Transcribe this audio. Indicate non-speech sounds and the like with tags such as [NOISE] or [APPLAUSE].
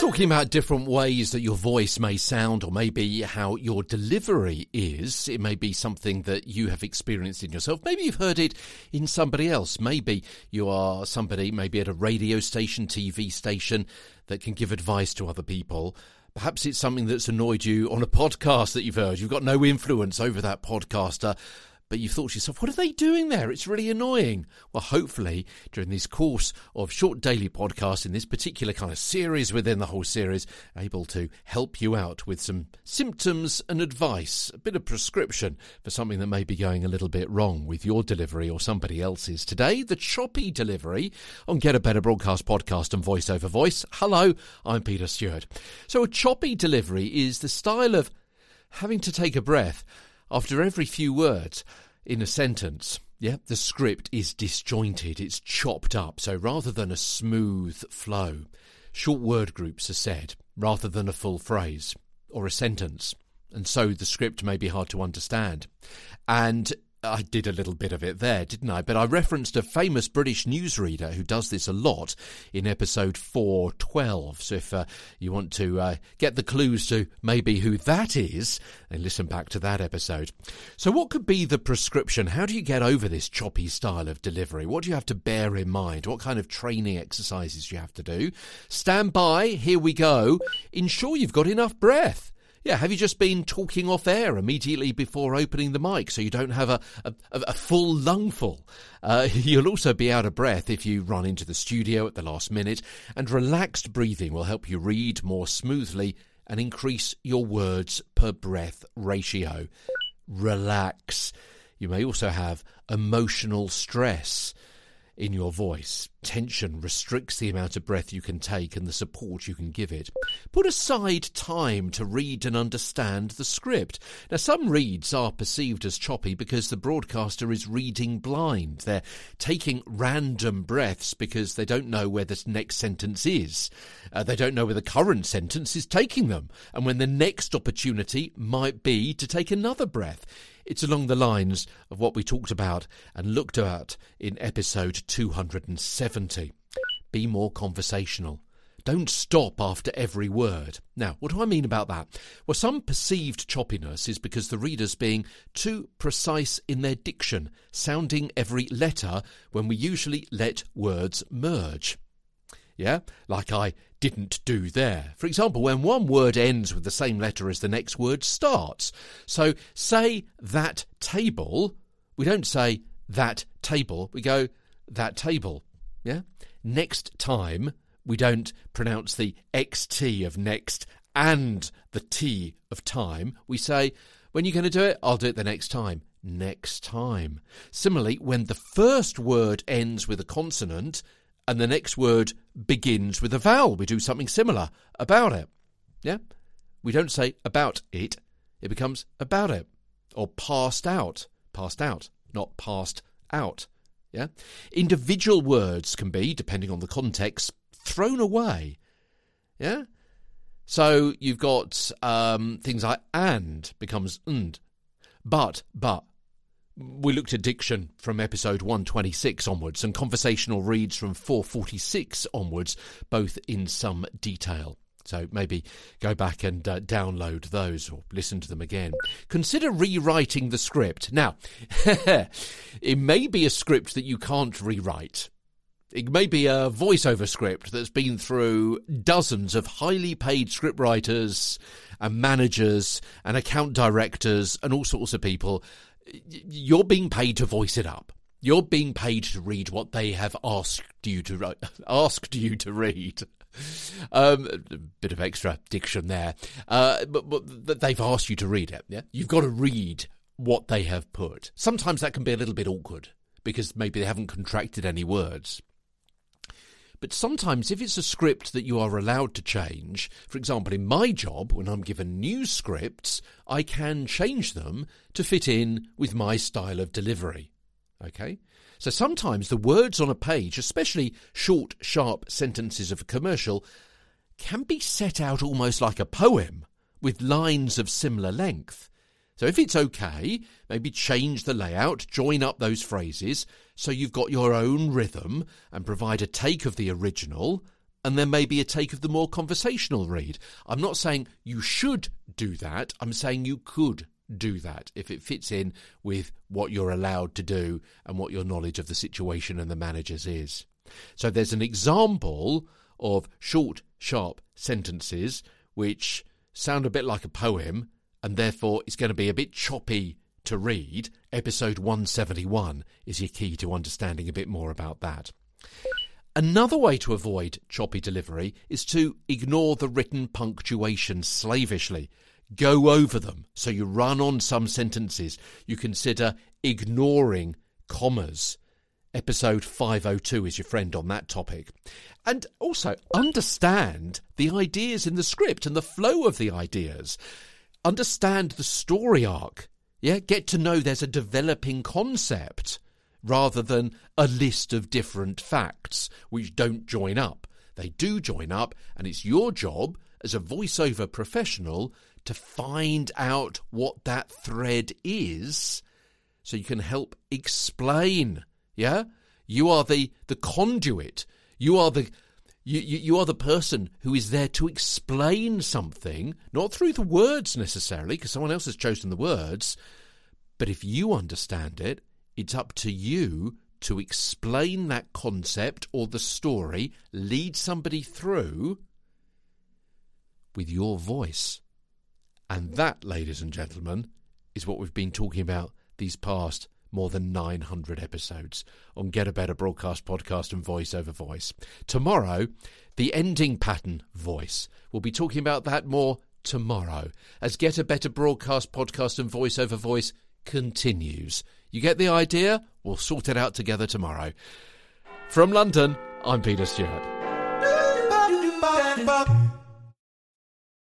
Talking about different ways that your voice may sound, or maybe how your delivery is. It may be something that you have experienced in yourself. Maybe you've heard it in somebody else. Maybe you are somebody, maybe at a radio station, TV station, that can give advice to other people. Perhaps it's something that's annoyed you on a podcast that you've heard. You've got no influence over that podcaster but you've thought to yourself, what are they doing there? It's really annoying. Well, hopefully, during this course of short daily podcasts in this particular kind of series within the whole series, able to help you out with some symptoms and advice, a bit of prescription for something that may be going a little bit wrong with your delivery or somebody else's. Today, the choppy delivery on Get a Better Broadcast podcast and voice over voice. Hello, I'm Peter Stewart. So, a choppy delivery is the style of having to take a breath after every few words in a sentence. Yeah, the script is disjointed, it's chopped up. So rather than a smooth flow, short word groups are said rather than a full phrase or a sentence. And so the script may be hard to understand. And I did a little bit of it there, didn't I? But I referenced a famous British newsreader who does this a lot in episode 412. So if uh, you want to uh, get the clues to maybe who that is, then listen back to that episode. So, what could be the prescription? How do you get over this choppy style of delivery? What do you have to bear in mind? What kind of training exercises do you have to do? Stand by, here we go. Ensure you've got enough breath. Yeah, have you just been talking off air immediately before opening the mic so you don't have a, a, a full lungful? Uh, [LAUGHS] you'll also be out of breath if you run into the studio at the last minute, and relaxed breathing will help you read more smoothly and increase your words per breath ratio. Relax. You may also have emotional stress in your voice. Tension restricts the amount of breath you can take and the support you can give it. Put aside time to read and understand the script. Now, some reads are perceived as choppy because the broadcaster is reading blind. They're taking random breaths because they don't know where the next sentence is. Uh, they don't know where the current sentence is taking them, and when the next opportunity might be to take another breath. It's along the lines of what we talked about and looked at in episode 270. Be more conversational. Don't stop after every word. Now, what do I mean about that? Well, some perceived choppiness is because the reader's being too precise in their diction, sounding every letter when we usually let words merge. Yeah, like I didn't do there. For example, when one word ends with the same letter as the next word starts. So, say that table, we don't say that table, we go that table. Yeah? Next time, we don't pronounce the XT of next and the T of time. We say, when you're going to do it, I'll do it the next time. Next time. Similarly, when the first word ends with a consonant, and the next word begins with a vowel. We do something similar about it. Yeah? We don't say about it, it becomes about it. Or passed out. Passed out, not passed out. Yeah? Individual words can be, depending on the context, thrown away. Yeah? So you've got um, things like and becomes and, but, but, we looked at diction from episode 126 onwards and conversational reads from 446 onwards, both in some detail. So maybe go back and uh, download those or listen to them again. Consider rewriting the script. Now, [LAUGHS] it may be a script that you can't rewrite. It may be a voiceover script that's been through dozens of highly paid scriptwriters and managers and account directors and all sorts of people you're being paid to voice it up. You're being paid to read what they have asked you to [LAUGHS] asked you to read. Um, a bit of extra diction there, uh, but, but they've asked you to read it. Yeah, you've got to read what they have put. Sometimes that can be a little bit awkward because maybe they haven't contracted any words. But sometimes, if it's a script that you are allowed to change, for example, in my job, when I'm given new scripts, I can change them to fit in with my style of delivery. Okay? So sometimes the words on a page, especially short, sharp sentences of a commercial, can be set out almost like a poem with lines of similar length. So if it's okay, maybe change the layout, join up those phrases so you've got your own rhythm and provide a take of the original and then maybe a take of the more conversational read. I'm not saying you should do that, I'm saying you could do that if it fits in with what you're allowed to do and what your knowledge of the situation and the managers is. So there's an example of short, sharp sentences which sound a bit like a poem and therefore it's going to be a bit choppy to read. Episode 171 is your key to understanding a bit more about that. Another way to avoid choppy delivery is to ignore the written punctuation slavishly. Go over them. So you run on some sentences. You consider ignoring commas. Episode 502 is your friend on that topic. And also understand the ideas in the script and the flow of the ideas. Understand the story arc. Yeah, get to know there's a developing concept rather than a list of different facts which don't join up. They do join up, and it's your job as a voiceover professional to find out what that thread is so you can help explain. Yeah? You are the, the conduit. You are the you, you, you are the person who is there to explain something, not through the words necessarily, because someone else has chosen the words, but if you understand it, it's up to you to explain that concept or the story, lead somebody through with your voice. And that, ladies and gentlemen, is what we've been talking about these past more than 900 episodes on Get a Better Broadcast Podcast and Voice Over Voice. Tomorrow, the ending pattern voice. We'll be talking about that more tomorrow as Get a Better Broadcast Podcast and Voice Over Voice continues. You get the idea? We'll sort it out together tomorrow. From London, I'm Peter Stewart.